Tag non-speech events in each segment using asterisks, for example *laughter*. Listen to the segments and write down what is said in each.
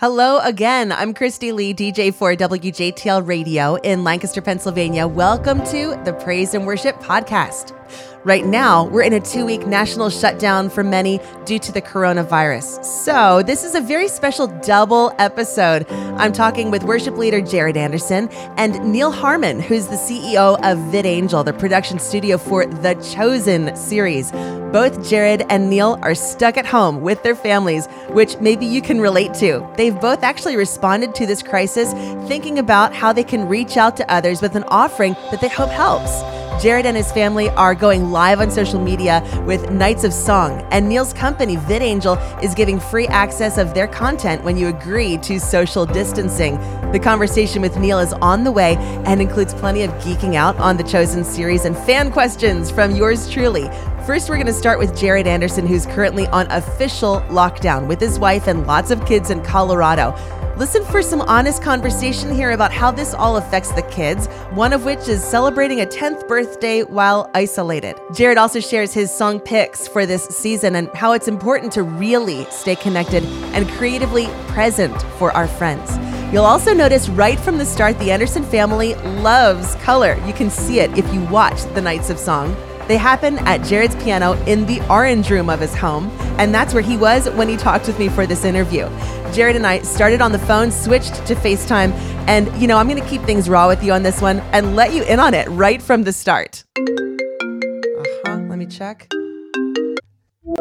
Hello again. I'm Christy Lee, DJ for WJTL Radio in Lancaster, Pennsylvania. Welcome to the Praise and Worship Podcast. Right now, we're in a two week national shutdown for many due to the coronavirus. So, this is a very special double episode. I'm talking with worship leader Jared Anderson and Neal Harmon, who's the CEO of VidAngel, the production studio for the Chosen series. Both Jared and Neal are stuck at home with their families, which maybe you can relate to. They've both actually responded to this crisis thinking about how they can reach out to others with an offering that they hope helps. Jared and his family are going live on social media with Nights of Song, and Neal's company, VidAngel, is giving free access of their content when you agree to social distancing. The conversation with Neal is on the way and includes plenty of geeking out on the Chosen series and fan questions from yours truly. First, we're going to start with Jared Anderson, who's currently on official lockdown with his wife and lots of kids in Colorado. Listen for some honest conversation here about how this all affects the kids, one of which is celebrating a 10th birthday while isolated. Jared also shares his song picks for this season and how it's important to really stay connected and creatively present for our friends. You'll also notice right from the start the Anderson family loves color. You can see it if you watch the Nights of Song. They happen at Jared's piano in the orange room of his home, and that's where he was when he talked with me for this interview. Jared and I started on the phone, switched to FaceTime, and you know, I'm going to keep things raw with you on this one and let you in on it right from the start. Uh-huh, let me check.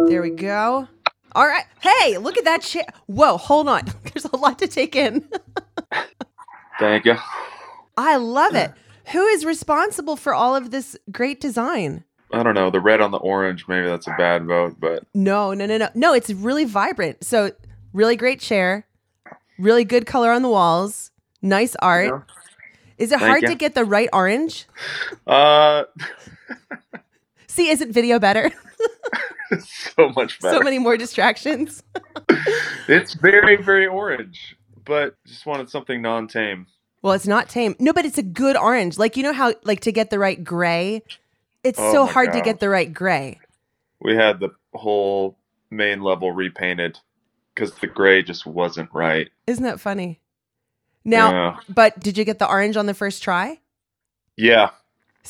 There we go. All right. Hey, look at that chair. Whoa, hold on. *laughs* There's a lot to take in. Thank you. I love it. Who is responsible for all of this great design? I don't know. The red on the orange, maybe that's a bad vote, but No, no, no, no. No, it's really vibrant. So, really great chair, really good color on the walls, nice art. Yeah. Is it Thank hard you. to get the right orange? uh *laughs* See, isn't video better? *laughs* so much better. so many more distractions. *laughs* It's very, very orange, but just wanted something non-tame. Well, it's not tame. No, but it's a good orange. Like you know how like to get the right gray, it's Oh so hard to get the right gray. We had the whole main level repainted because the gray just wasn't right. Isn't that funny? Now, yeah. but did you get the orange on the first try? yeah,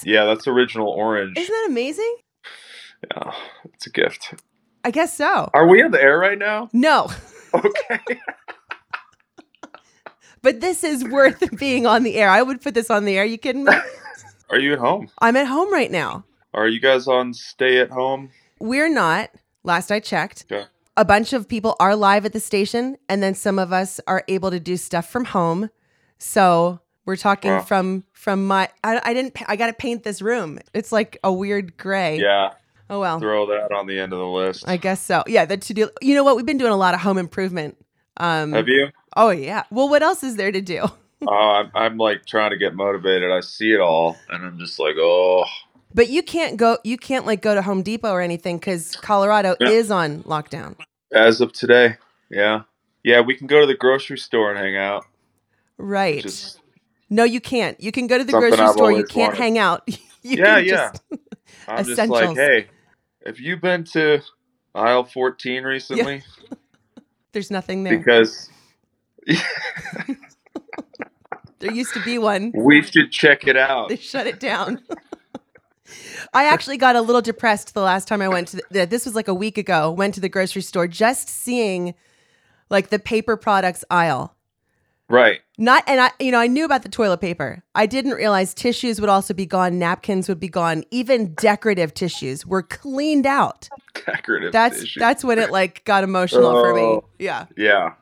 yeah, that's original orange. Isn't that amazing? Yeah, it's a gift. I guess so. Are we in the air right now? No, *laughs* Okay. but this is worth being on the air. I would put this on the air. You kidding me? *laughs* Are you at home? I'm at home right now. Are you guys on stay at home? We're not. Last I checked, Okay. a bunch of people are live at the station, and then some of us are able to do stuff from home. So we're talking Wow. from from my. I, I didn't. I got to paint this room. It's like a weird gray. Yeah, Oh well. throw that on the end of the list. I guess so. Yeah. The to do. You know what? We've been doing a lot of home improvement. Um. Have you? Oh yeah. Well, what else is there to do? Oh, I'm, I'm like trying to get motivated. I see it all, and I'm just like, oh, But you can't go. You can't like go to Home Depot or anything because Colorado Yeah. is on lockdown. as of today, yeah, yeah, we can go to the grocery store and hang out. Right. Just no, you can't. You can go to the grocery I've store. You can't wanted. hang out. *laughs* you Yeah, yeah. just- *laughs* I'm just like, hey, have you been to aisle 14 recently? *laughs* There's nothing there. Because There used to be one. we should check it out. They shut it down. *laughs* I actually got a little depressed the last time I went to the, this was like a week ago. Went to the grocery store just seeing like the paper products aisle. Right. Not and I you know I knew about the toilet paper. I didn't realize tissues would also be gone, napkins would be gone, even decorative tissues were cleaned out. Decorative That's tissue. that's when it like got emotional for me. Oh. Yeah. yeah.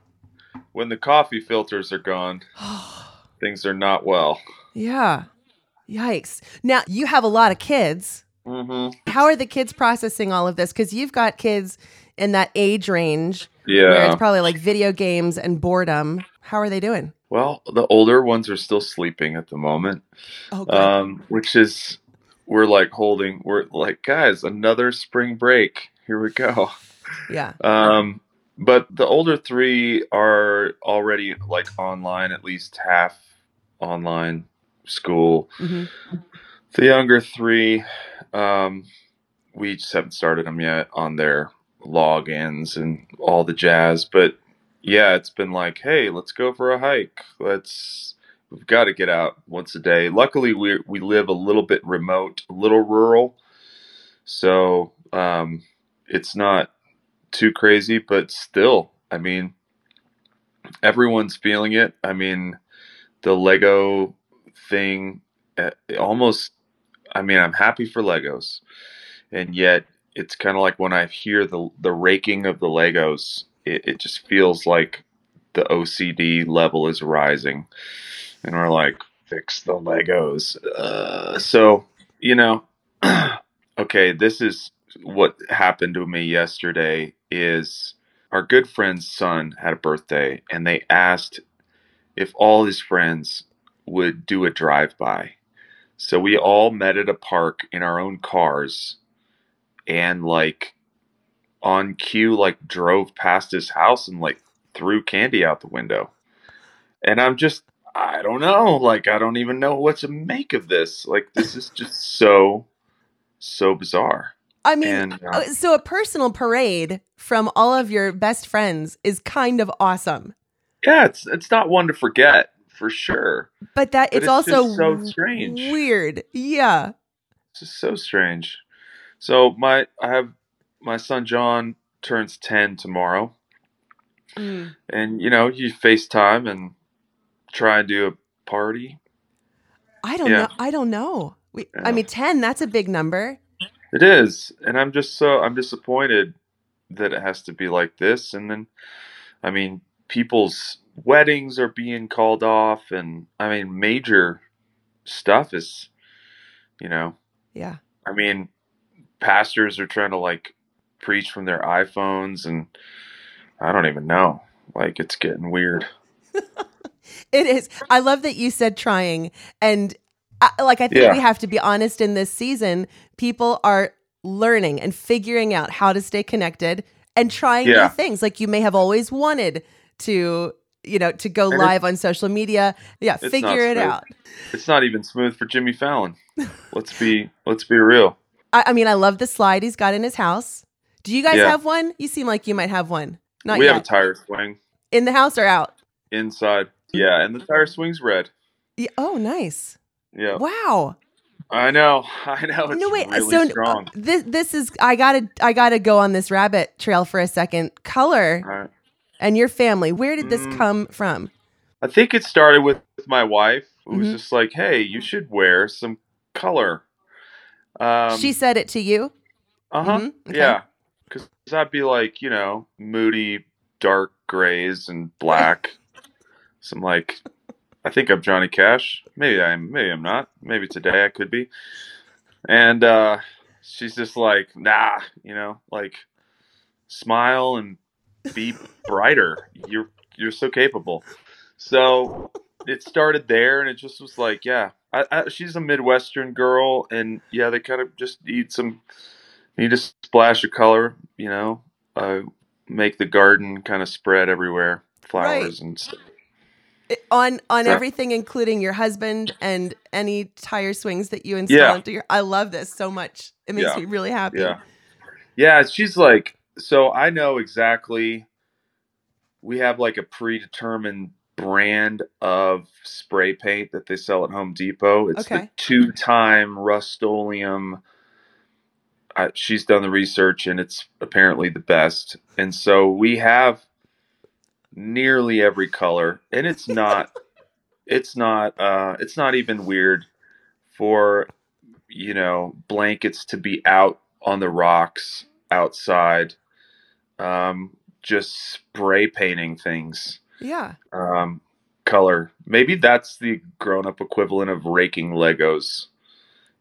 When the coffee filters are gone, *sighs* *sighs* *sighs* things are not well. yeah. Yikes. Now, you have a lot of kids. Mm-hmm. How are the kids processing all of this? Because you've got kids in that age range Yeah. it's probably like video games and boredom. How are they doing? Well, the older ones are still sleeping at the moment, Oh, good. um, which is we're like holding. We're like, guys, another spring break. Here we go. yeah. Um, but the older three are already like online, at least half online school. hmm The younger three, um, we just haven't started them yet on their logins and all the jazz. But yeah, it's been like, hey, let's go for a hike. Let's we've got to get out once a day. Luckily, we we live a little bit remote, a little rural, so um, it's not too crazy. But still, I mean, everyone's feeling it. I mean, the Lego thing uh, almost. I mean, I'm happy for Legos, and yet it's kind of like when I hear the the raking of the Legos, it, it just feels like the OCD level is rising, and we're like, fix the Legos. Uh, so you know, *clears throat* okay, this is what happened to me yesterday. Is our good friend's son had a birthday, and they asked if all his friends would do a drive by. So we all met at a park in our own cars and like on cue like drove past his house and like threw candy out the window. And I'm just I don't know, like I don't even know what to make of this. Like this is just so so bizarre. I mean, and, uh, so a personal parade from all of your best friends is kind of awesome. Yeah, it's it's not one to forget for sure. But that but it's, it's, also so strange, weird. Yeah, it's just so strange. So my I have my son John turns ten tomorrow, mm. and you know you FaceTime and try and do a party. I don't yeah. know. I don't know. We, yeah. I mean, ten. That's a big number. It is, and I'm just so I'm disappointed that it has to be like this. And then, I mean, people's weddings are being called off, and I mean, major stuff is, you know. Yeah. I mean, pastors are trying to like preach from their iPhones and I don't even know. Like it's getting weird. *laughs* it is. I love that you said trying and I, like I think yeah. we have to be honest in this season, people are learning and figuring out how to stay connected and trying yeah. new things like you may have always wanted to you know to go and live on social media yeah figure it out it's not even smooth for jimmy fallon *laughs* let's be let's be real I, I, mean, I love the slide he's got in his house. Do you guys yeah. have one? You seem like you might have one. Not we yet. have a tire swing in the house or out. Inside, mm. yeah, and the tire swing's red. Yeah. Oh, nice. Yeah. Wow. I know, *laughs* I know. It's no wait. Really so strong. this this is I gotta I gotta go on this rabbit trail for a second. Color right. and your family. Where did this mm. come from? I think it started with, my wife. who was mm-hmm. just like, hey, you should wear some color um, she said it to you. Uh huh. Mm-hmm. Okay. Yeah, because I'd be like, you know, moody, dark grays and black. *laughs* Some like, I think I'm Johnny Cash. Maybe I'm. Maybe I'm not. Maybe today I could be. And uh, she's just like, nah, you know, like, smile and be brighter. You're you're so capable. So it started there, and it just was like, yeah, I, I, she's a Midwestern girl, and yeah, they kind of just need some need a splash of color, you know, uh, make the garden kind of spread everywhere, flowers right. and stuff. On on everything, including your husband and any tire swings that you install yeah. into your. I love this so much. It makes yeah. me really happy. Yeah, yeah. She's like, so I know exactly. We have like a predetermined brand of spray paint that they sell at Home Depot. It's okay. the two-time Rust-Oleum. Uh, she's done the research, and it's apparently the best. And so we have nearly every color, and it's not. *laughs* it's not. Uh, it's not even weird for you know blankets to be out on the rocks outside, um, just spray painting things yeah. Um, color. Maybe that's the grown-up equivalent of raking Legos.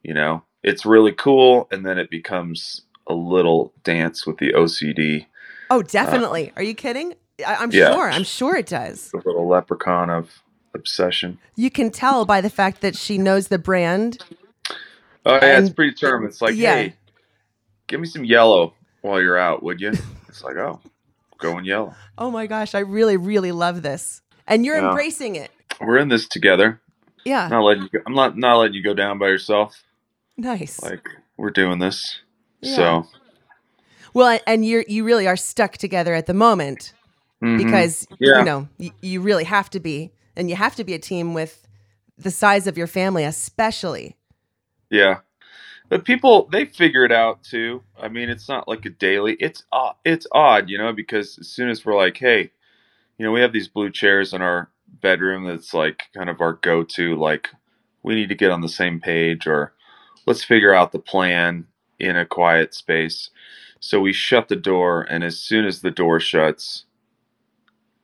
You know, it's really cool, and then it becomes a little dance with the OCD. Oh, definitely. Uh, Are you kidding? I- am yeah, sure. I'm sure it does. A little leprechaun of obsession. You can tell by the fact that she knows the brand. Oh yeah, and, it's pretty term. It's like, yeah. hey, give me some yellow while you're out, would you? It's like, oh, going yellow. Oh my gosh, I really, really love this, and you're yeah. embracing it. We're in this together. Yeah, I'm not letting you. Go, I'm not not letting you go down by yourself. Nice. Like we're doing this. Yeah. So. Well, and you're you really are stuck together at the moment. Mhm. because Yeah. you know y- you really have to be, and you have to be a team with the size of your family, especially. Yeah. But people they figure it out too. I mean, it's not like a daily. It's odd, it's odd, you know, because as soon as we're like, "Hey, you know, we have these blue chairs in our bedroom that's like kind of our go-to like we need to get on the same page or let's figure out the plan in a quiet space." So we shut the door and as soon as the door shuts,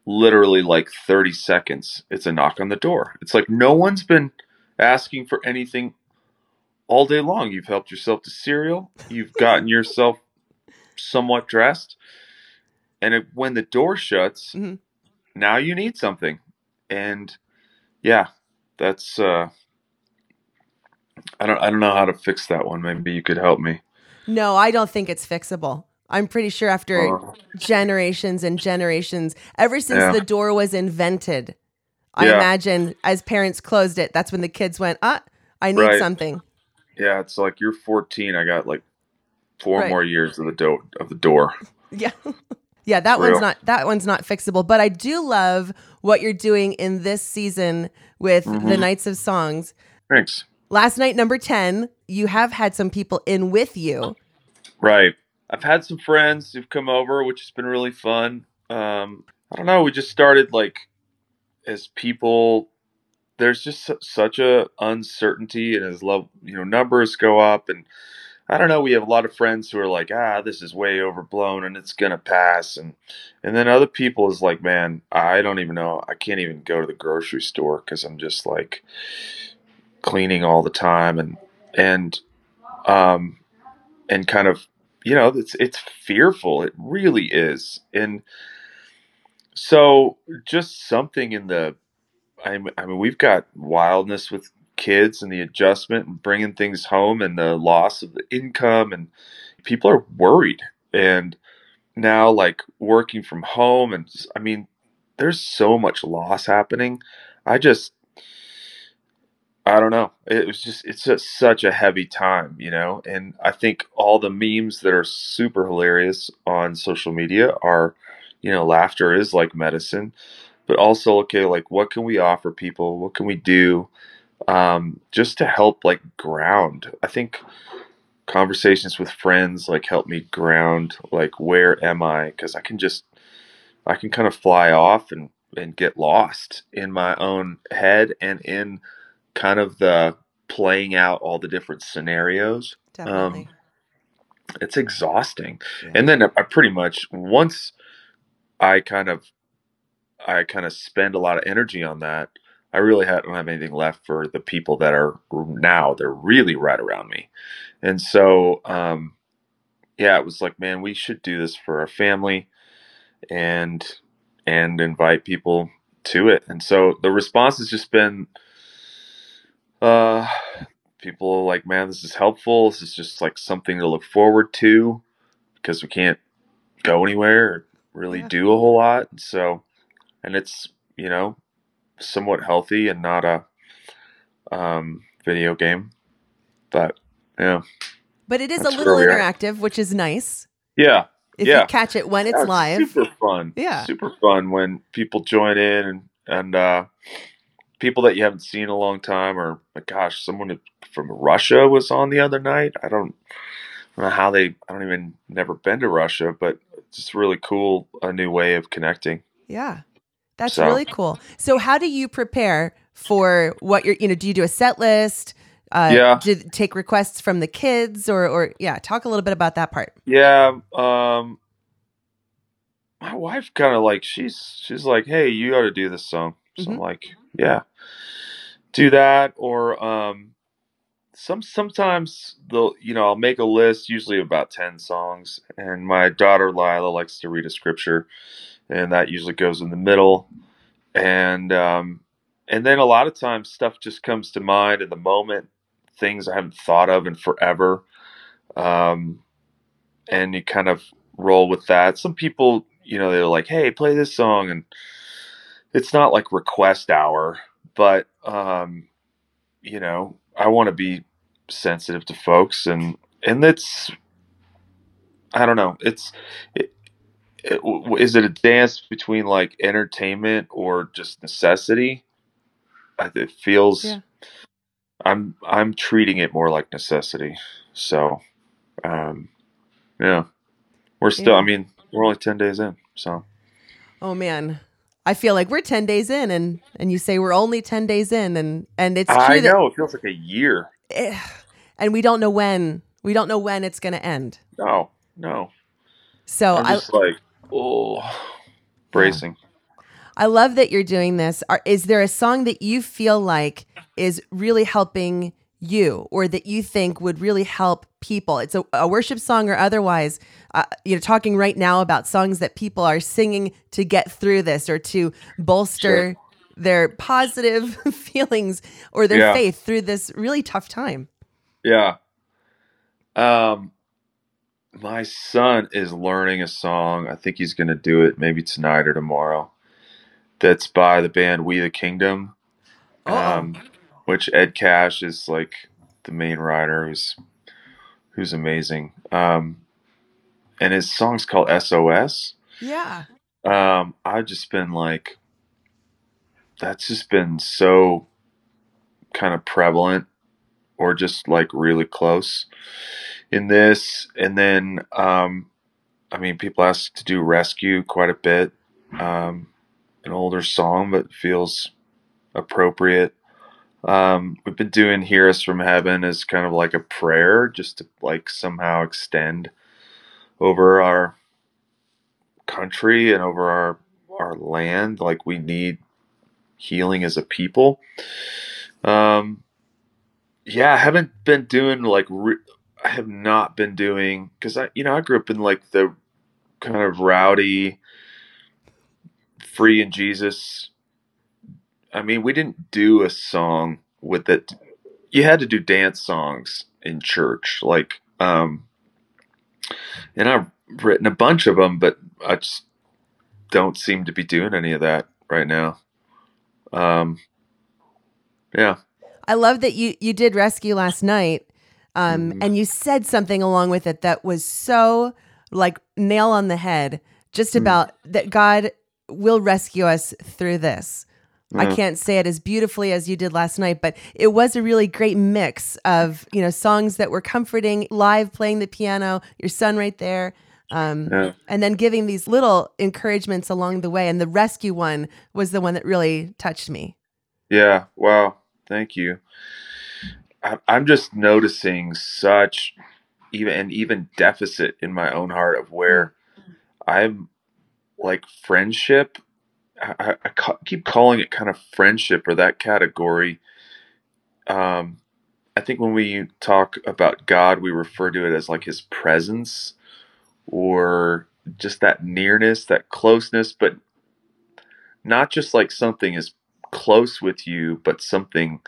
literally like 30 seconds, it's a knock on the door. It's like no one's been asking for anything all day long. You've helped yourself to cereal. You've *laughs* gotten yourself somewhat dressed. And it, when the door shuts, Mhm. now you need something. And yeah, that's uh I don't I don't know how to fix that one. Maybe you could help me. No, I don't think it's fixable. I'm pretty sure after Uh, generations and generations, ever since Yeah. the door was invented, I Yeah. imagine as parents closed it, that's when the kids went, ah, I need Right. something. yeah, it's like you're 14. I got like four Right. more years of the do- of the door. *laughs* Yeah. yeah, that Real. one's not that one's not fixable. But I do love what you're doing in this season with the Mhm. Nights of Songs. Thanks. Last night, number 10, you have had some people in with you. Right. I've had some friends who've come over, which has been really fun. Um, I don't know. We just started like as people. There's just su- such a uncertainty, and as love, you know, numbers go up, and I don't know. We have a lot of friends who are like, ah, this is way overblown, and it's gonna pass, and and then other people is like, man, I don't even know. I can't even go to the grocery store because I'm just like cleaning all the time, and and um and kind of you know it's it's fearful. It really is. And so just something in the I mean, we've got wildness with kids and the adjustment and bringing things home and the loss of the income and people are worried. And now like working from home and i mean there's so much loss happening. I just I don't know. It was just it's just such a heavy time, you know. And I think all the memes that are super hilarious on social media are, you know, laughter is like medicine, but also okay, like what can we offer people? What can we do um, just to help like ground? I think conversations with friends like help me ground. Like where am I? Because I can just I can kind of fly off and and get lost in my own head and in kind of the playing out all the different scenarios. Definitely. It's exhausting. Yeah. And then I pretty much once I kind of I kind of spend a lot of energy on that, I really ha- don't have anything left for the people that are now they're really right around me. And so um yeah, it was like, man, we should do this for our family and and invite people to it. And so the response has just been uh people are like, man, this is helpful. This is just like something to look forward to because we can't go anywhere or really Yeah. do a whole lot. So and it's, you know, somewhat healthy and not a um video game. But yeah. But it is a little where we're at. interactive, which is nice. Yeah. If Yeah. you catch it when it's Yeah, live. Super fun. Yeah. Super fun when people join in and and uh, people that you haven't seen in a long time, or my gosh, someone from Russia was on the other night. I don't, I don't know how they. I don't even never been to Russia, but it's just really cool. A new way of connecting. Yeah. That's So- really cool. So how do you prepare for what you're, you know, do you do a set list? Uh, Yeah. Take requests from the kids or, or yeah, talk a little bit about that part. Yeah. Um, my wife kind of like she's she's like, hey, you ought to do this song. So I'm Mhm. like, yeah, do that. Or um, some sometimes they'll you know I'll make a list, usually about ten songs, and my daughter Lila likes to read a scripture, and that usually goes in the middle, and um, and then a lot of times stuff just comes to mind in the moment, things I haven't thought of in forever. Um, and you kind of roll with that. Some people, you know, they're like, "Hey, play this song," and it's not like request hour, but um, you know, I want to be sensitive to folks, and and it's, I don't know, it's, it, it, is it a dance between like entertainment or just necessity? It feels Yeah. I'm I'm treating it more like necessity. So, um, yeah, we're still. Yeah. I mean, we're only ten days in. So Oh man. I feel like we're 10 days in and and you say we're only 10 days in and and it's true I that know it feels like a year. eh, and we don't know when we don't know when it's going to end. No, no. So I'm I just like, oh, bracing. I love that you're doing this. Are, is there a song that you feel like is really helping you or that you think would really help people? It's a, a worship song or otherwise. Uh, you know, talking right now about songs that people are singing to get through this or to bolster their positive *laughs* feelings or their Yeah. faith through this really tough time. Yeah. Um, my son is learning a song. I think he's going to do it maybe tonight or tomorrow. That's by the band We the Kingdom, Uh-oh. um, which Ed Cash is like the main writer, who's who's amazing. Um, and his song's called SOS. Yeah. Um, I've just been like, that's just been so kind of prevalent or just like really close in this. And then, um, I mean, people ask to do rescue quite a bit. Um, an older song, but feels appropriate. Um, we've been doing "Hear Us from Heaven" as kind of like a prayer, just to like somehow extend over our country and over our our land. Like we need healing as a people. Um, yeah, I haven't been doing like re- I have not been doing because I you know I grew up in like the kind of rowdy, free in Jesus. I mean, we didn't do a song with it. You had to do dance songs in church, like um, and I've written a bunch of them, but I just don't seem to be doing any of that right now. Um, yeah, I love that you you did rescue last night, um, Mhm. and you said something along with it that was so like nail on the head, just Mm. about that God will rescue us through this. I Mm. can't say it as beautifully as you did last night, but it was a really great mix of you know songs that were comforting, live playing the piano, your son right there. Um, yeah, and then giving these little encouragements along the way. And the rescue one was the one that really touched me. yeah. Wow, thank you. I, I'm just noticing such even an even deficit in my own heart of where I'm like friendship. I, I, ca- keep calling it kind of friendship or that category. Um, I think when we talk about God, we refer to it as like His presence or just that nearness, that closeness, but not just like something is close with you, but something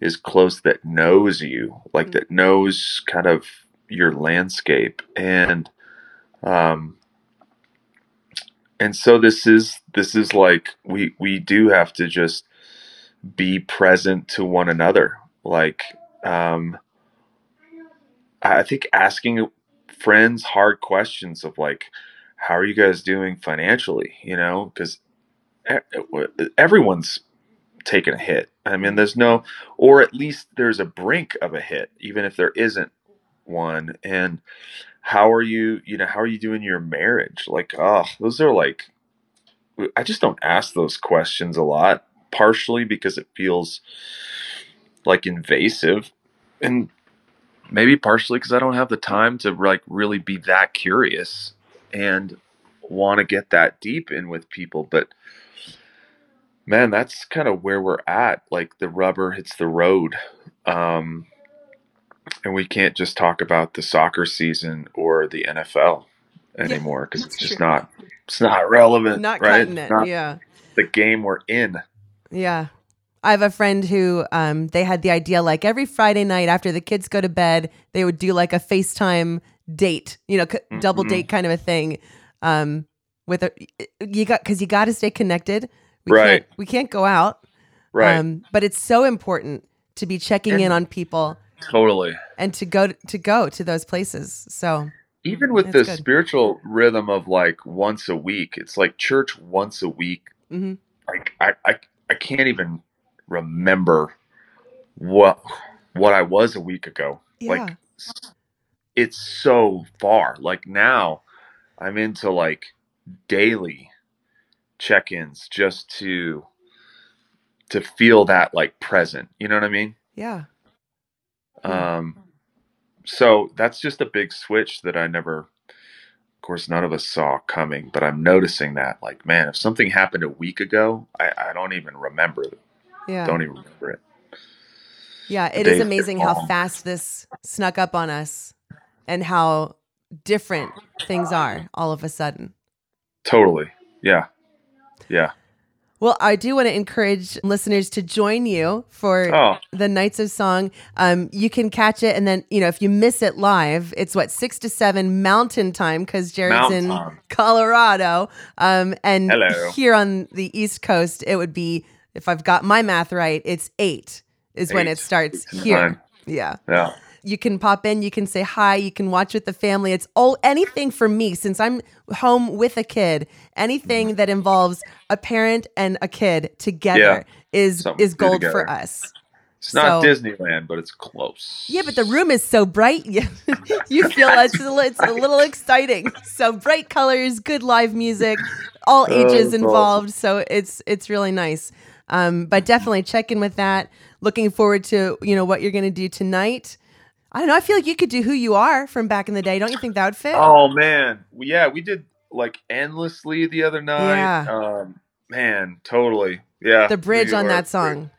is close that knows you, like that knows kind of your landscape. And um and so this is this is like we we do have to just be present to one another. Like um I think asking friends hard questions of like how are you guys doing financially, you know? Cuz everyone's taken a hit. I mean, there's no, or at least there's a brink of a hit, even if there isn't one. And how are you, you know, how are you doing your marriage? Like, oh, those are like, I just don't ask those questions a lot, partially because it feels like invasive. And maybe partially because I don't have the time to like really be that curious and want to get that deep in with people. But man that's kind of where we're at like the rubber hits the road um and we can't just talk about the soccer season or the nfl anymore because that's it's just true. not it's not relevant Not right cutting it. not Yeah. the game we're in Yeah. I have a friend who um, they had the idea like every Friday night after the kids go to bed, they would do like a FaceTime date, you know, c- double Mhm. date kind of a thing. Um, with a, you got because you got to stay connected. We Right. Can't, we can't go out. right Um, but it's so important to be checking in on people totally and to go to go to those places. So even with the spiritual rhythm of like once a week, it's like church once a week. hmm Like I, I, I can't even remember what what I was a week ago. Yeah. Like it's so far. Like now, I'm into like daily check-ins just to to feel that like present. You know what I mean? yeah. Um, so that's just a big switch that I never, of course, none of us saw coming. But I'm noticing that, like, man, if something happened a week ago, I, I don't even remember. it. Yeah. Don't even remember it. Yeah, it is amazing how fast this snuck up on us and how different things are all of a sudden. Totally. Yeah. Yeah. Well, I do want to encourage listeners to join you for Oh, the Nights of Song. Um, you can catch it, and then you know if you miss it live, it's what six to seven Mountain Time because Jared's Mountain in. Colorado, um, and Hello. here on the East Coast, it would be if I've got my math right, it's eight is when it starts Eastern here. time. Yeah. yeah. You can pop in, you can say hi, you can watch with the family. It's all anything for me since I'm home with a kid. Anything that involves a parent and a kid together Yeah. is is gold for us. It's not So- Disneyland, but it's close. Yeah, but the room is so bright. *laughs* You, feel *laughs* it's, a it's a little exciting. So bright colors, good live music, all Oh, ages that's involved. So it's it's really nice. Um, but definitely check in with that. Looking forward to you know what you're going to do tonight. I don't know. I feel like you could do who you are from back in the day. Don't you think that would fit? Oh man, yeah, we did like endlessly the other night. Yeah. Um, man, totally. Yeah. the bridge on that song.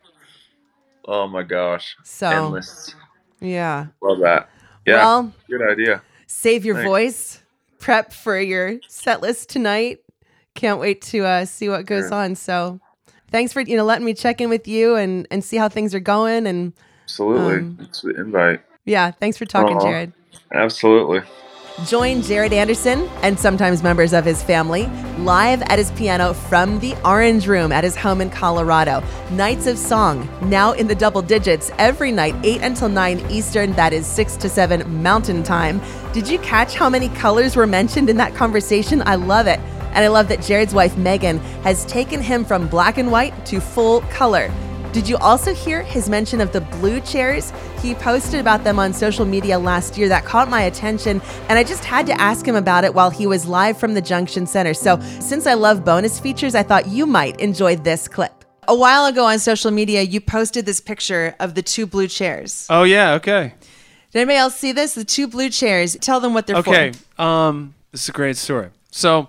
Oh my gosh, So endless. yeah. Love that. Yeah, Well, good idea. save your Thanks. voice. Prep for your set list tonight. Can't wait to uh, see what goes Sure. on. So thanks for you know letting me check in with you and and see how things are going. And Absolutely, Um, it's the invite. Yeah, thanks for talking, Aw. Jared. Absolutely. Join Jared Anderson and sometimes members of his family live at his piano from the Orange Room at his home in Colorado. Nights of Song, now in the double digits, every night, 8 until 9 Eastern, that is 6 to 7 Mountain Time. Did you catch how many colors were mentioned in that conversation? I love it. And I love that Jared's wife, Megan, has taken him from black and white to full color. Did you also hear his mention of the blue chairs? He posted about them on social media last year. That caught my attention, and I just had to ask him about it while he was live from the Junction Center. So, since I love bonus features, I thought you might enjoy this clip. A while ago on social media, you posted this picture of the two blue chairs. Oh yeah, okay. Did anybody else see this? The two blue chairs. Tell them what they're Okay. for. Okay, um this is a great story. So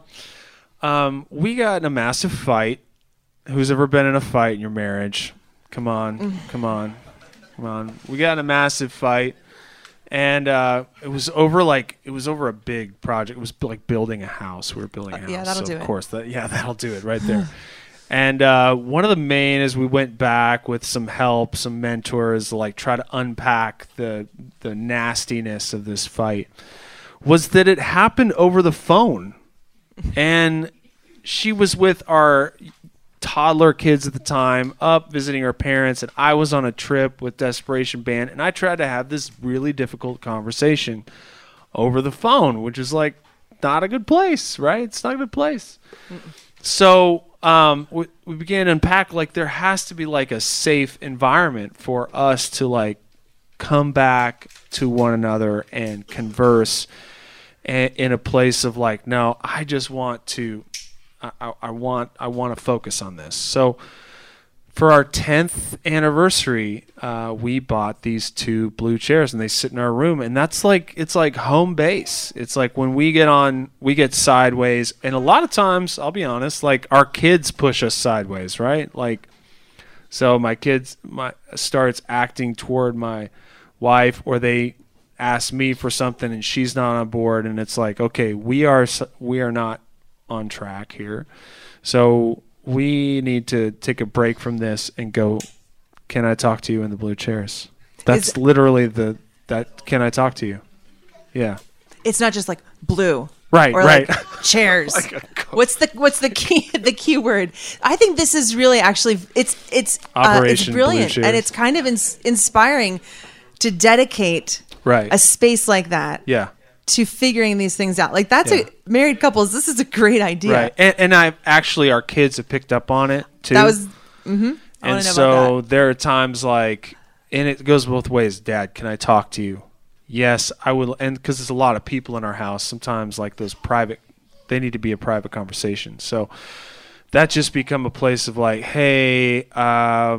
um we got in a massive fight. Who's ever been in a fight in your marriage? Come on. Come on. Come on. We got in a massive fight. And uh, it was over like it was over a big project. It was like building a house. We were building a house. yeah, that'll so do Of it. course, that yeah, *laughs* that'll do it right there. And uh, one of the main is we went back with some help, some mentors, like try to unpack the the nastiness of this fight. Was that it happened over the phone, and she was with our toddler kids at the time, up visiting her parents, and I was on a trip with Desperation Band, and I tried to have this really difficult conversation over the phone, which is like not a good place, right? It's not a good place. So um, we, we began to unpack like there has to be like a safe environment for us to like come back to one another and converse a- in a place of like no i just want to I, I, want i want to focus on this. So for our 10th anniversary uh, we bought these two blue chairs and they sit in our room and that's like it's like home base. It's like when we get on we get sideways and a lot of times i'll be honest like our kids push us sideways right? Like so my kids my starts acting toward my wife or they ask me for something and she's not on board and it's like okay we are we are not on track here. So we need to take a break from this and go can i talk to you in the blue chairs? That's Is- literally the that can i talk to you? Yeah. It's not just like blue. right or right. like *laughs* chairs. Like what's the what's the key *laughs* the key word? I think this is really actually it's it's uh, it's Operation brilliant and it's kind of ins- inspiring to dedicate right. a space like that yeah to figuring these things out. Like that's Yeah. a married couples. This is a great idea. Right. And, and I actually, our kids have picked up on it too. That was. Mm-hmm. And so there are times like, and it goes both ways. Dad, can I talk to you? Yes, I will. And because there's a lot of people in our house, sometimes like those private, they need to be a private conversation. So that just become a place of like, hey, uh,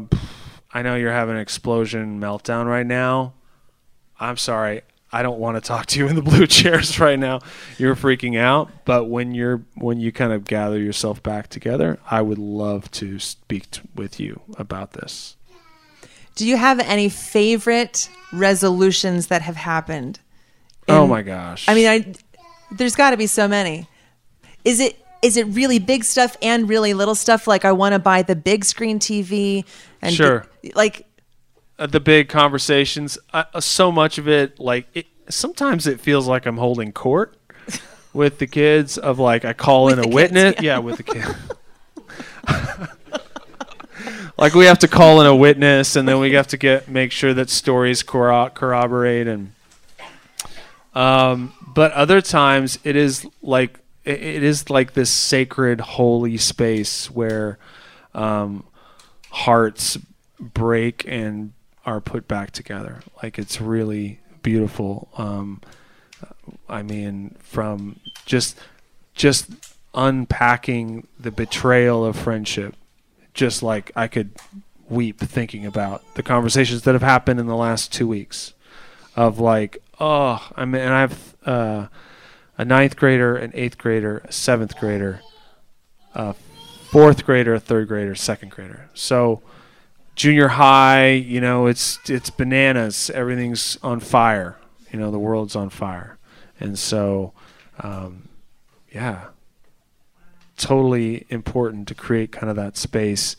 I know you're having an explosion meltdown right now. I'm sorry. I don't want to talk to you in the blue *laughs* chairs right now. You're freaking out, but when you're when you kind of gather yourself back together, I would love to speak t- with you about this. Do you have any favorite resolutions that have happened? oh my gosh. I mean, I there's got to be so many. Is it is it really big stuff and really little stuff? Like I want to buy the big screen TV and Sure. like the big conversations, uh, uh, so much of it like it, sometimes it feels like I'm holding court *laughs* with the kids of like I call in a kids, witness. yeah. yeah, with the kids. *laughs* like we have to call in a witness and then we have to get make sure that stories corro- corroborate and um but other times it is like it, it is like this sacred holy space where um hearts break and are put back together like it's really beautiful um i mean from just just unpacking the betrayal of friendship just like I could weep thinking about the conversations that have happened in the last two weeks of like, oh, I mean, and I have uh, a ninth grader, an eighth grader, a seventh grader, a fourth grader, a third grader, second grader. So junior high, you know, it's it's bananas. Everything's on fire. You know, the world's on fire, and so, um, yeah, totally important to create kind of that space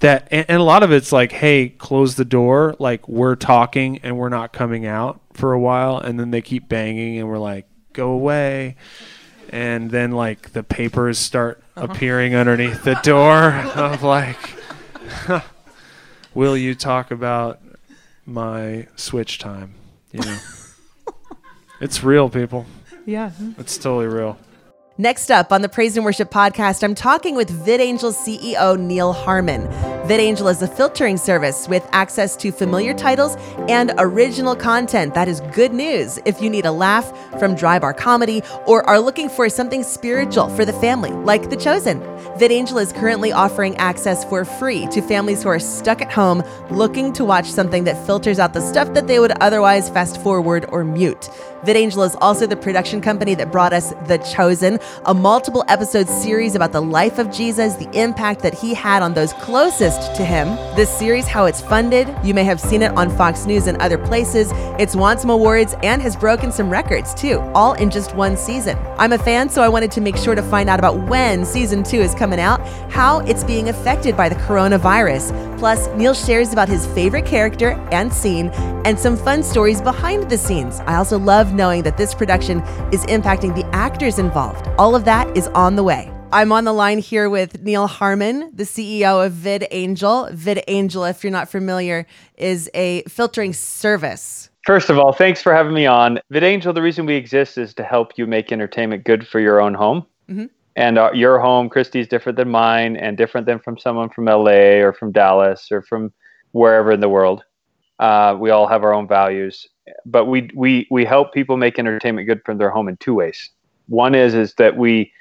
that and, and a lot of it's like hey close the door. Like we're talking and we're not coming out for a while. And then they keep banging and we're like go away. And then like the papers start *laughs* appearing underneath the door *laughs* of like *laughs* will you talk about my switch time you know *laughs* it's real people yeah. it's totally real Next up on the Praise and Worship podcast, I'm talking with VidAngel CEO Neal Harmon. VidAngel is a filtering service with access to familiar titles and original content. That is good news if you need a laugh from dry bar comedy or are looking for something spiritual for the family, like The Chosen. VidAngel is currently offering access for free to families who are stuck at home looking to watch something that filters out the stuff that they would otherwise fast forward or mute. VidAngel is also the production company that brought us The Chosen, a multiple episode series about the life of Jesus, the impact that he had on those closest to him. This series, how it's funded, you may have seen it on Fox News and other places. It's won some awards and has broken some records too, all in just one season. I'm a fan, so I wanted to make sure to find out about when season two is coming out, how it's being affected by the coronavirus. Plus, Neal shares about his favorite character and scene and some fun stories behind the scenes. I also love knowing that this production is impacting the actors involved. All of that is on the way. I'm on the line here with Neal Harmon, the CEO of VidAngel. VidAngel, if you're not familiar, is a filtering service. First of all, thanks for having me on. VidAngel, the reason we exist is to help you make entertainment good for your own home. Mhm. And uh, your home, Christy, is different than mine and different than from someone from LA or from Dallas or from wherever in the world. Uh, we all have our own values, but we, we, we help people make entertainment good for their home in two ways. One is is that we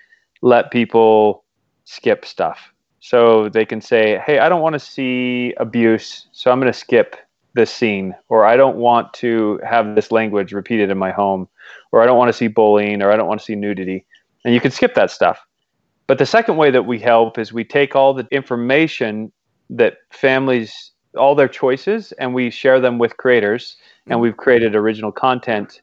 let people skip stuff. So they can say, "Hey, I don't want to see abuse, so I'm going to skip this scene," or "I don't want to have this language repeated in my home," or "I don't want to see bullying," or "I don't want to see nudity," and you can skip that stuff. But the second way that we help is we take all the information that families, all their choices, and we share them with creators, and we've created original content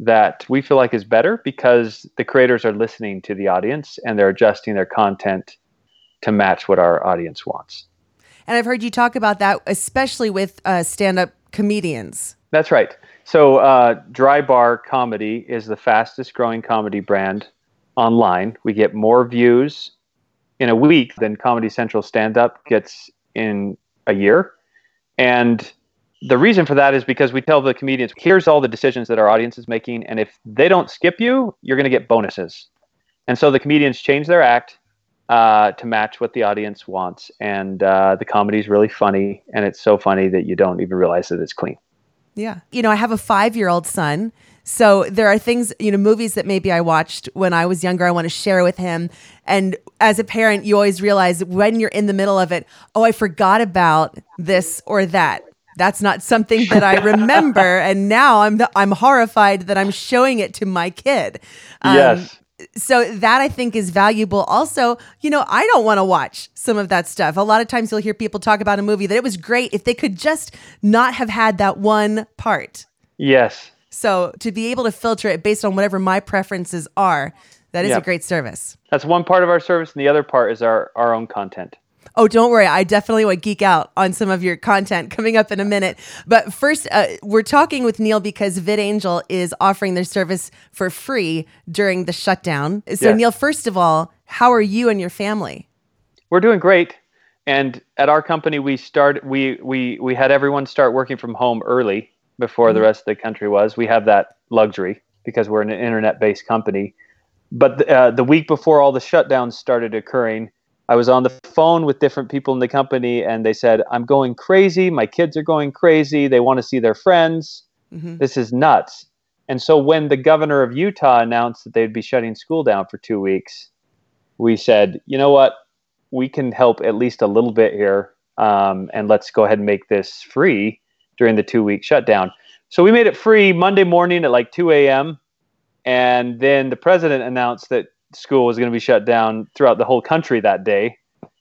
that we feel like is better because the creators are listening to the audience and they're adjusting their content to match what our audience wants. And I've heard you talk about that, especially with uh, stand up comedians. That's right. So, uh, Dry Bar Comedy is the fastest growing comedy brand online. We get more views in a week than Comedy Central stand up gets in a year. And the reason for that is because we tell the comedians, here's all the decisions that our audience is making, and if they don't skip you, you're going to get bonuses. And so the comedians change their act uh, to match what the audience wants, and uh, the comedy is really funny, and it's so funny that you don't even realize that it's clean. Yeah. You know, I have a five year old son. So there are things, you know, movies that maybe I watched when I was younger, I want to share with him. And as a parent, you always realize when you're in the middle of it, oh, I forgot about this or that. That's not something that I remember, *laughs* and now I'm I'm horrified that I'm showing it to my kid. Um, yes. So that I think is valuable. Also, you know, I don't want to watch some of that stuff. A lot of times you'll hear people talk about a movie that it was great if they could just not have had that one part. Yes. So to be able to filter it based on whatever my preferences are, that is yep. a great service. That's one part of our service, and the other part is our our own content. Oh, don't worry. I definitely would geek out on some of your content coming up in a minute. But first, uh, we're talking with Neal because VidAngel is offering their service for free during the shutdown. So, yes. Neal, first of all, how are you and your family? We're doing great. And at our company, we start we we we had everyone start working from home early before mm-hmm. the rest of the country was. We have that luxury because we're an internet-based company. But uh, the week before all the shutdowns started occurring, I was on the phone with different people in the company, and they said, "I'm going crazy. My kids are going crazy. They want to see their friends. Mm-hmm. This is nuts." And so, when the governor of Utah announced that they'd be shutting school down for two weeks, we said, "You know what? We can help at least a little bit here, um, and let's go ahead and make this free during the two-week shutdown." So we made it free Monday morning at like 2 a.m. And then the president announced that school was going to be shut down throughout the whole country that day.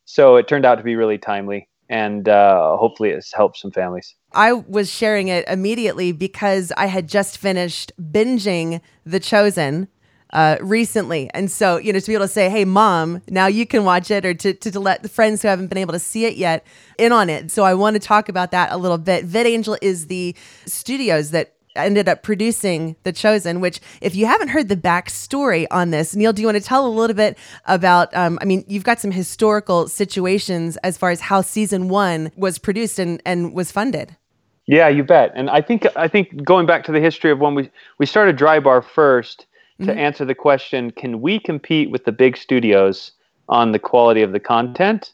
So it turned out to be really timely and uh, hopefully it's helped some families. I was sharing it immediately because I had just finished binging The Chosen uh, recently. And so, you know, to be able to say, hey, mom, now you can watch it, or to, to, to let the friends who haven't been able to see it yet in on it. So I want to talk about that a little bit. VidAngel is the studios that ended up producing The Chosen, which, if you haven't heard the backstory on this, Neal, do you want to tell a little bit about? Um, I mean, you've got some historical situations as far as how season one was produced and, and was funded. Yeah, you bet. And I think I think going back to the history of when we we started Drybar first to mm-hmm. answer the question, can we compete with the big studios on the quality of the content?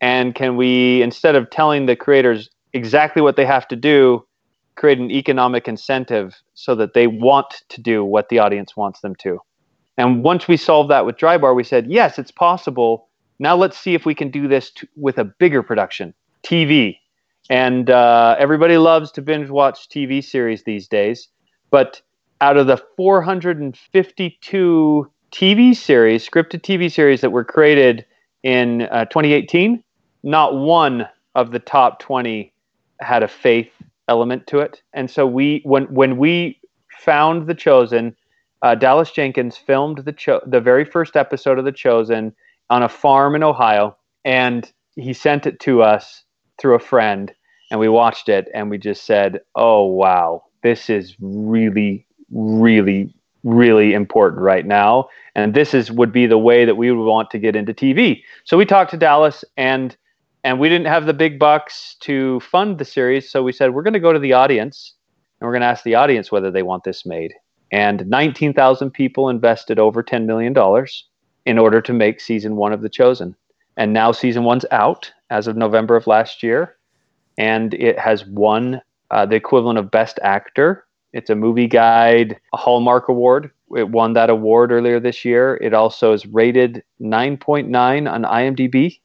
And can we instead of telling the creators exactly what they have to do, create an economic incentive so that they want to do what the audience wants them to. And once we solved that with Drybar, we said, yes, it's possible. Now let's see if we can do this with a bigger production, TV. And uh, everybody loves to binge watch TV series these days. But out of the 452 TV series, scripted TV series that were created in uh, 2018, not one of the top 20 had a faith element to it. And so we when when we found the chosen, uh, Dallas Jenkins filmed the cho- the very first episode of the chosen on a farm in Ohio, and he sent it to us through a friend, and we watched it, and we just said, "Oh wow, this is really, really." really important right now and this is would be the way that we would want to get into TV. So we talked to Dallas and and we didn't have the big bucks to fund the series so we said we're going to go to the audience and we're going to ask the audience whether they want this made. And 19,000 people invested over 10 million dollars in order to make season 1 of the chosen. And now season 1's out as of November of last year and it has won uh, the equivalent of best actor. It's a movie guide a hallmark award. It won that award earlier this year. It also is rated 9.9 on imdb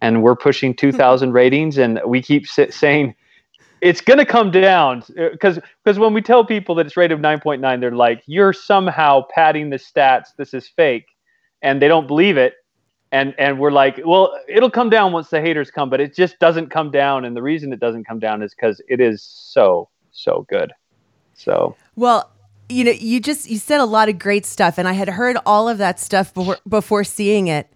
and we're pushing hmm. 2000 ratings and we keep saying it's going to come down. Uh, because because when we tell people that it's rated 9.9 they're like you're somehow padding the stats. This is fake. And they don't believe it. And and we're like well it'll come down once the haters come but it just doesn't come down. And the reason it doesn't come down is because it is so so good. So well you know you just you said a lot of great stuff and i had heard all of that stuff before before seeing it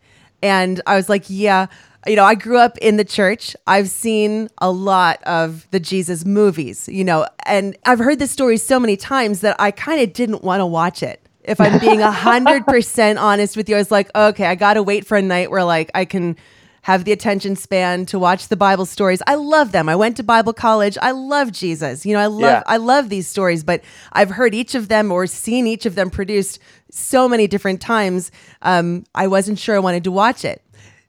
and i was like yeah you know, I grew up in the church. I've seen a lot of the Jesus movies, you know, and I've heard this story so many times that I kind of didn't want to watch it. If I'm being 100% *laughs* honest with you, I was like, okay, I got to wait for a night where like I can have the attention span to watch the Bible stories. I love them. I went to Bible college. I love Jesus. You know, I love Yeah. I love these stories, but I've heard each of them or seen each of them produced so many different times. Um, I wasn't sure I wanted to watch it.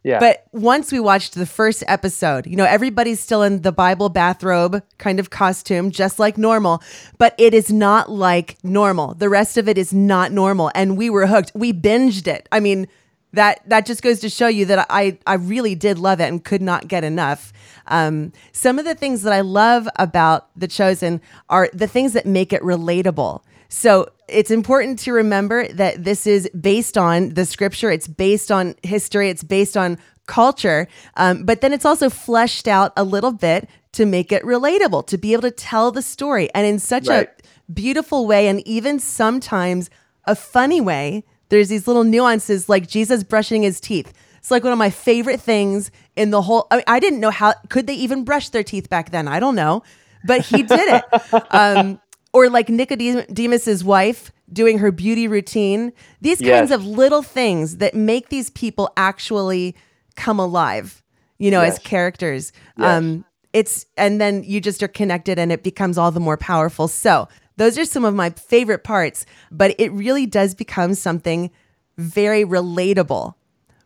Yeah. But once we watched the first episode, you know, everybody's still in the Bible bathrobe kind of costume, just like normal, but it is not like normal. The rest of it is not normal. And we were hooked. We binged it. I mean, that that just goes to show you that I I really did love it and could not get enough. Um, some of the things that I love about The Chosen are the things that make it relatable. So it's important to remember that this is based on the scripture, it's based on history, it's based on culture, um, but then it's also fleshed out a little bit to make it relatable, to be able to tell the story and in such Right. a beautiful way, and even sometimes a funny way. There's these little nuances like Jesus brushing his teeth. It's like one of my favorite things in the whole. I, mean, I didn't know how could they even brush their teeth back then. I don't know, but he did it. *laughs* um, or like Nicodemus's wife doing her beauty routine. These kinds Yes. of little things that make these people actually come alive. You know, as characters. Yes. Um, it's and then you just are connected, and it becomes all the more powerful. So those are some of my favorite parts, but it really does become something very relatable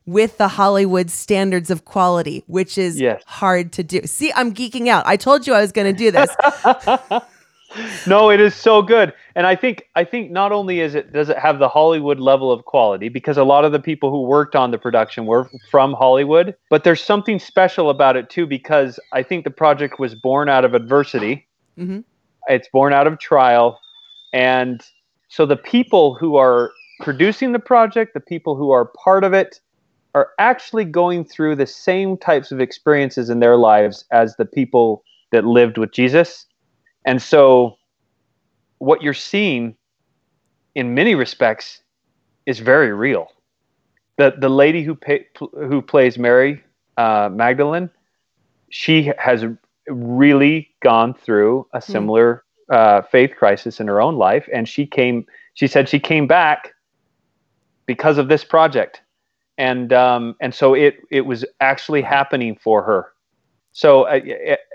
with the Hollywood standards of quality, which is Yes. hard to do. See, I'm geeking out. I told you I was going to do this. *laughs* *laughs* no, it is so good. And I think I think not only is it does it have the Hollywood level of quality because a lot of the people who worked on the production were from Hollywood, but there's something special about it too because I think the project was born out of adversity. Mhm. It's born out of trial, and so the people who are producing the project, the people who are part of it, are actually going through the same types of experiences in their lives as the people that lived with Jesus. And so, what you're seeing in many respects is very real. The, the lady who, pay, who plays Mary uh, Magdalene, she has really gone through a similar uh, faith crisis in her own life. And she came, she said she came back because of this project. And, um, and so it, it was actually happening for her. So, uh,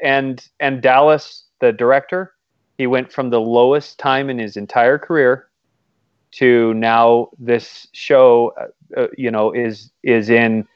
and, and Dallas, the director, he went from the lowest time in his entire career to now this show, uh, uh, you know, is is in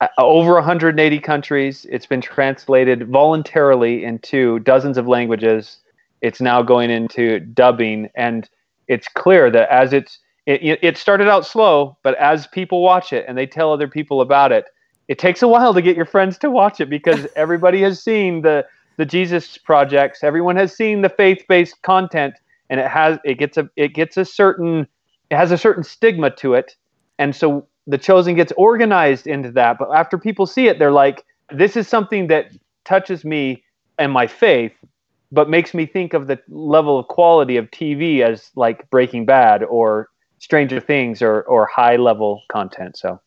Uh, over 180 countries. It's been translated voluntarily into dozens of languages. It's now going into dubbing, and it's clear that as it's it, it started out slow, but as people watch it and they tell other people about it, it takes a while to get your friends to watch it because *laughs* everybody has seen the the Jesus projects. Everyone has seen the faith-based content, and it has it gets a it gets a certain it has a certain stigma to it, and so the chosen gets organized into that. But after people see it, they're like, "This is something that touches me and my faith." But makes me think of the level of quality of TV as like Breaking Bad or Stranger Things or or high level content. So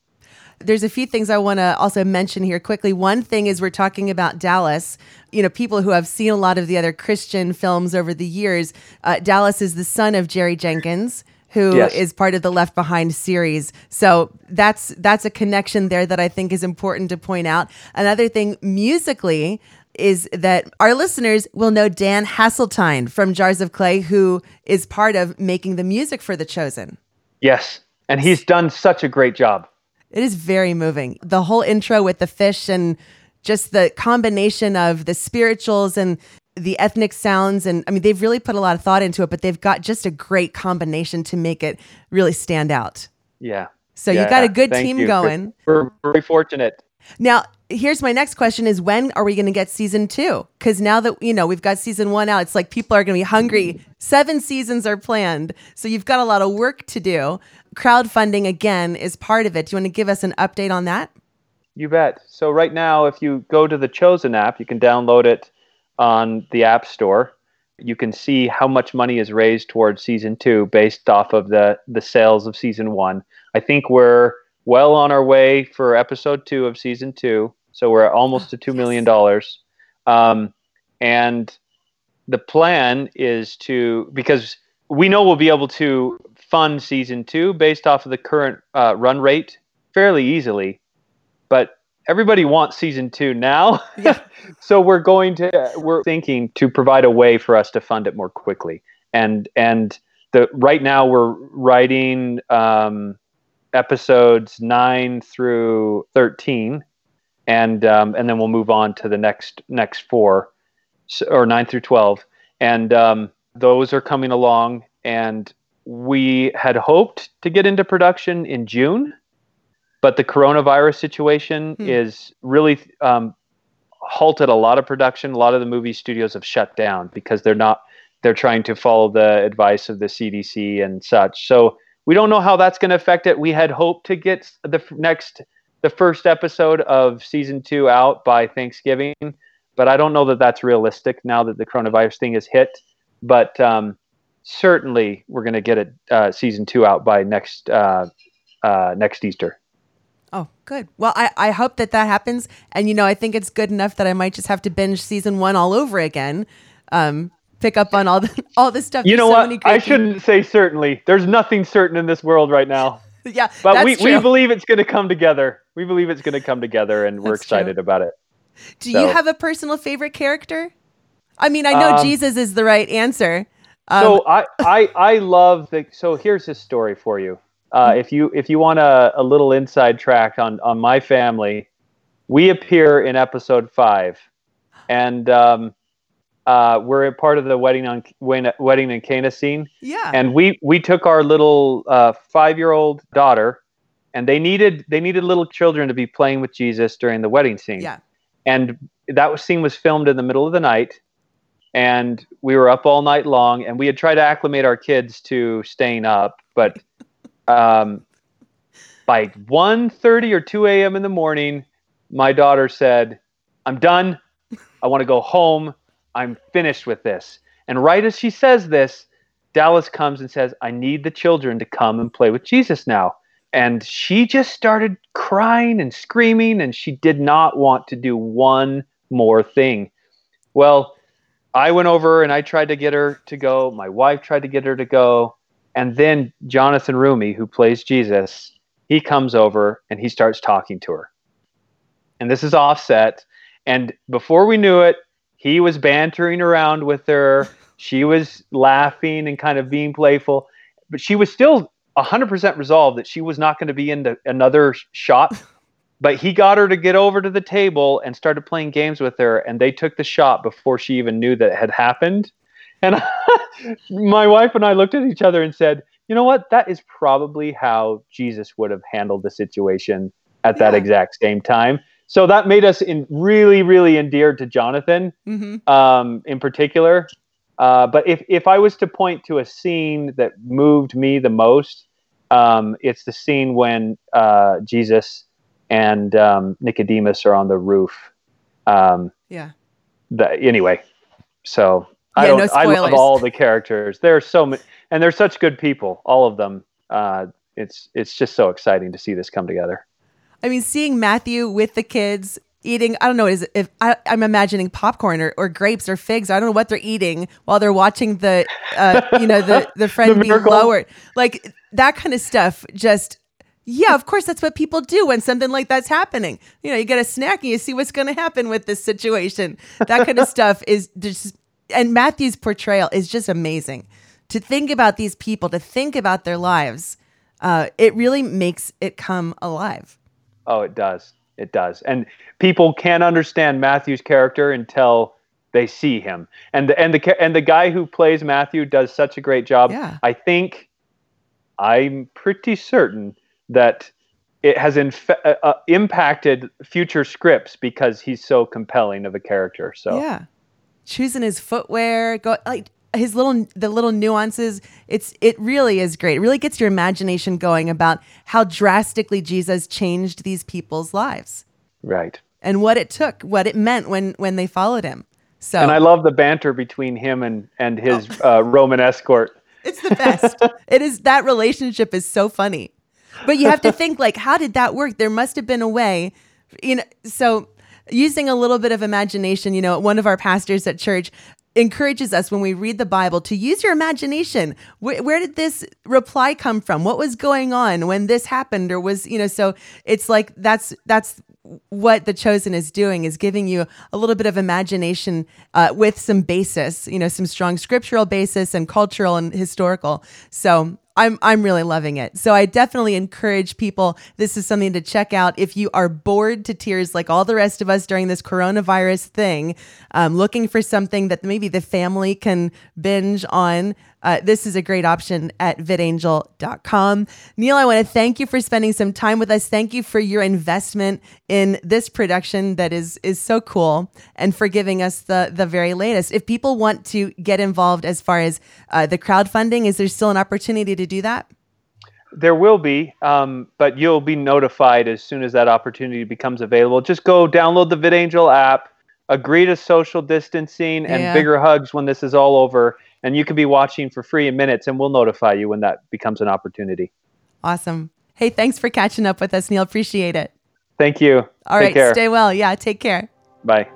there's a few things I want to also mention here quickly. One thing is we're talking about Dallas. You know, people who have seen a lot of the other Christian films over the years. Uh, Dallas is the son of Jerry Jenkins, who is Yes. part of the Left Behind series. So that's that's a connection there that I think is important to point out. Another thing musically is that our listeners will know Dan Haseltine from Jars of Clay, who is part of making the music for The Chosen. yes, and he's done such a great job. It is very moving. The whole intro with the fish and just the combination of the spirituals and the ethnic sounds. And I mean, they've really put a lot of thought into it, but they've got just a great combination to make it really stand out. Yeah. So you got a good team you. going. We're very fortunate. Now, here's my next question is when are we going to get season 2? Cuz now that you know, we've got season 1 out, it's like people are going to be hungry. 7 seasons are planned. So you've got a lot of work to do. Crowdfunding again is part of it. Do you want to give us an update on that? You bet. So right now, if you go to the Chosen app, you can download it on the App Store. You can see how much money is raised towards season two based off of the the sales of season one. I think we're well on our way for episode two of season two. So we're almost to two million dollars. Um, and the plan is to because we know we'll be able to fund season two based off of the current uh, run rate fairly easily but everybody wants season two now. *laughs* so we're going to we're thinking to provide a way for us to fund it more quickly. And and the right now we're writing um, episodes nine through thirteen, and um, and then we'll move on to the next next four, so, or nine through twelve, and um, those are coming along. And we had hoped to get into production in June but the coronavirus situation hmm. is really um, halted a lot of production. A lot of the movie studios have shut down because they're not they're trying to follow the advice of the CDC and such. So we don't know how that's going to affect it. We had hoped to get the next the first episode of season two out by Thanksgiving, but I don't know that that's realistic now that the coronavirus thing has hit. But um, certainly, we're going to get it uh, season two out by next uh, uh, next Easter. Oh, good. Well, I, I hope that that happens. And, you know, I think it's good enough that I might just have to binge season one all over again. Um, pick up on all the *laughs* all the stuff. You know so what? I shouldn't say certainly. There's nothing certain in this world right now. *laughs* yeah, but we, true. we believe it's going to come together. We believe it's going to come together, and we're excited true. about it. Do so. you have a personal favorite character? I mean, I know um, Jesus is the right answer. Um, so I, I I love the. So here's his story for you. Uh, if you if you want a, a little inside track on on my family, we appear in episode five, and um, uh, we're a part of the wedding on wedding in Cana scene. Yeah. And we we took our little uh, five year old daughter, and they needed they needed little children to be playing with Jesus during the wedding scene. Yeah. And that was, scene was filmed in the middle of the night, and we were up all night long, and we had tried to acclimate our kids to staying up, but um, by 1.30 or 2 a.m. in the morning, my daughter said, I'm done. I want to go home. I'm finished with this. And right as she says this, Dallas comes and says, I need the children to come and play with Jesus now. And she just started crying and screaming, and she did not want to do one more thing. Well, I went over and I tried to get her to go. My wife tried to get her to go. And then Jonathan Roumie, who plays Jesus, he comes over and he starts talking to her. And this is offset. And before we knew it, he was bantering around with her. She was laughing and kind of being playful, but she was still 100% resolved that she was not going to be in another shot. But he got her to get over to the table and started playing games with her, and they took the shot before she even knew that it had happened. And *laughs* my wife and I looked at each other and said, you know what? That is probably how Jesus would have handled the situation at yeah. that exact same time. So that made us in really, really endeared to Jonathan mm-hmm. um, in particular. Uh, but if, if I was to point to a scene that moved me the most, um, it's the scene when uh, Jesus and um, Nicodemus are on the roof. Um, yeah. The, anyway, so I don't. No I love all the characters. There's so many, and they're such good people. All of them. Uh, it's it's just so exciting to see this come together. I mean, seeing Matthew with the kids eating. I don't know. Is if I, am I'm imagining popcorn or, or grapes or figs. I don't know what they're eating while they're watching the, uh, you know, the the *laughs* friend the being lowered. Like that kind of stuff. Just yeah, of course, that's what people do when something like that's happening. You know, you get a snack and you see what's going to happen with this situation. That kind of *laughs* stuff is just and Matthew's portrayal is just amazing. To think about these people, to think about their lives, uh, it really makes it come alive. Oh, it does. It does. And people can't understand Matthew's character until they see him. And the, and the and the guy who plays Matthew does such a great job. Yeah. I think I'm pretty certain that it has inf- uh, uh, impacted future scripts because he's so compelling of a character. So yeah, choosing his footwear, go like his little the little nuances. It's it really is great. It really gets your imagination going about how drastically Jesus changed these people's lives. Right. And what it took, what it meant when when they followed him. So And I love the banter between him and and his oh. uh, Roman escort. It's the best. *laughs* it is that relationship is so funny. But you have to think like how did that work? There must have been a way you know so using a little bit of imagination, you know, one of our pastors at church encourages us when we read the Bible to use your imagination. Where, where, did this reply come from? What was going on when this happened or was, you know, so it's like that's that's what the chosen is doing is giving you a little bit of imagination uh, with some basis, you know, some strong scriptural basis and cultural and historical. So I'm I'm really loving it. So I definitely encourage people. This is something to check out if you are bored to tears like all the rest of us during this coronavirus thing, um, looking for something that maybe the family can binge on. Uh, this is a great option at vidangel.com. Neal, I want to thank you for spending some time with us. Thank you for your investment in this production that is is so cool, and for giving us the the very latest. If people want to get involved as far as uh, the crowdfunding, is there still an opportunity to do that? There will be, um, but you'll be notified as soon as that opportunity becomes available. Just go download the VidAngel app, agree to social distancing and Yeah. bigger hugs when this is all over, and you can be watching for free in minutes, and we'll notify you when that becomes an opportunity. Awesome. Hey, thanks for catching up with us, Neal. Appreciate it. Thank you. All Take right, stay well. Yeah, take care. Bye.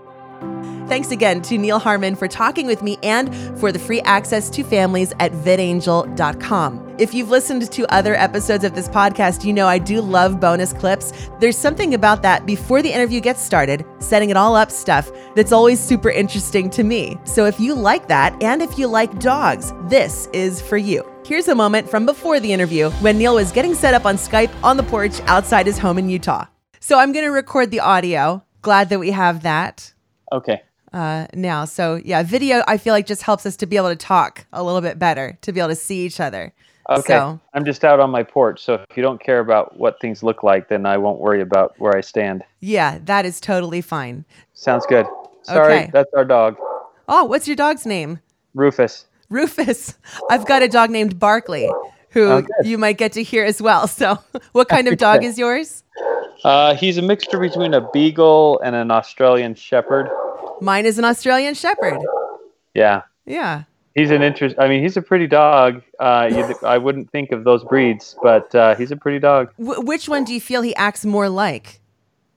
Thanks again to Neal Harmon for talking with me and for the free access to families at vidangel.com. If you've listened to other episodes of this podcast, you know I do love bonus clips. There's something about that before the interview gets started, setting it all up stuff that's always super interesting to me. So if you like that and if you like dogs, this is for you. Here's a moment from before the interview when Neal was getting set up on Skype on the porch outside his home in Utah. So I'm going to record the audio. Glad that we have that Okay. Uh, now. So yeah, video I feel like just helps us to be able to talk a little bit better, to be able to see each other. Okay. So I'm just out on my porch, so if you don't care about what things look like, then I won't worry about where I stand. yeah, that is totally fine. Sounds good. Sorry, Okay. that's our dog, Oh, what's your dog's name? Rufus. Rufus. *laughs* I've got a dog named Barkley, who Oh, you might get to hear as well. *laughs* So, what kind of dog *laughs* is yours? Uh, he's a mixture between a beagle and an Australian shepherd. Mine is an Australian Shepherd. Yeah, Yeah. he's an interest. I mean, he's a pretty dog. Uh, I wouldn't think of those breeds, but uh, he's a pretty dog. Wh- which one do you feel he acts more like,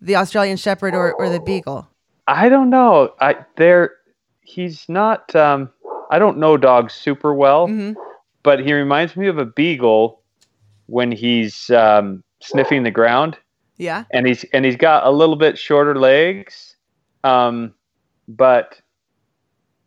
the Australian Shepherd or, or the Beagle? I don't know. I there, he's not. Um, I don't know dogs super well, Mhm. but he reminds me of a beagle when he's um, sniffing the ground. Yeah. and he's and he's got a little bit shorter legs, um, but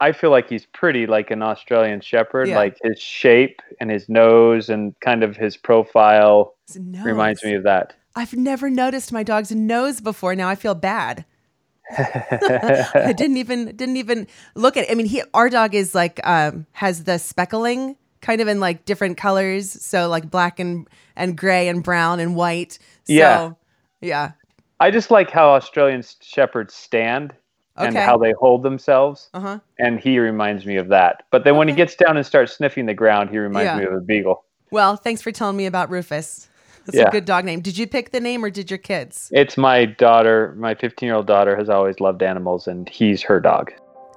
I feel like he's pretty like an Australian Shepherd. Yeah. Like his shape and his nose and kind of his profile His reminds me of that. I've never noticed my dog's nose before. Now I feel bad. *laughs* *laughs* I didn't even didn't even look at. It. I mean, he our dog is like um, has the speckling kind of in like different colors, so like black and and gray and brown and white. So, Yeah. yeah, I just like how Australian Shepherds stand and how they hold themselves, uh huh. and he reminds me of that. But then when he gets down and starts sniffing the ground, he reminds Yeah. me of a beagle. Well, thanks for telling me about Rufus. That's a good dog name. Did you pick the name or did your kids? It's my daughter. My 15 year old daughter has always loved animals, and he's her dog.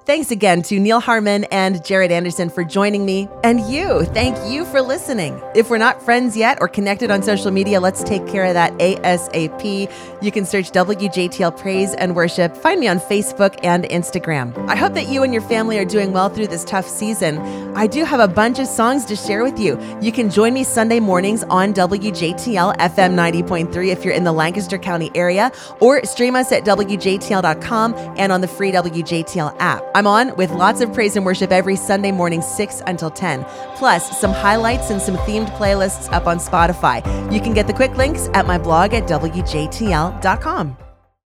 Thanks again to Neal Harmon and Jared Anderson for joining me. And you, thank you for listening. If we're not friends yet or connected on social media, let's take care of that ASAP. You can search WJTL Praise and Worship. Find me on Facebook and Instagram. I hope that you and your family are doing well through this tough season. I do have a bunch of songs to share with you. You can join me Sunday mornings on WJTL FM 90.3 if you're in the Lancaster County area, or stream us at WJTL.com and on the free WJTL app. I'm on with lots of praise and worship every Sunday morning, 6 until 10, plus some highlights and some themed playlists up on Spotify. You can get the quick links at my blog at WJTL.com.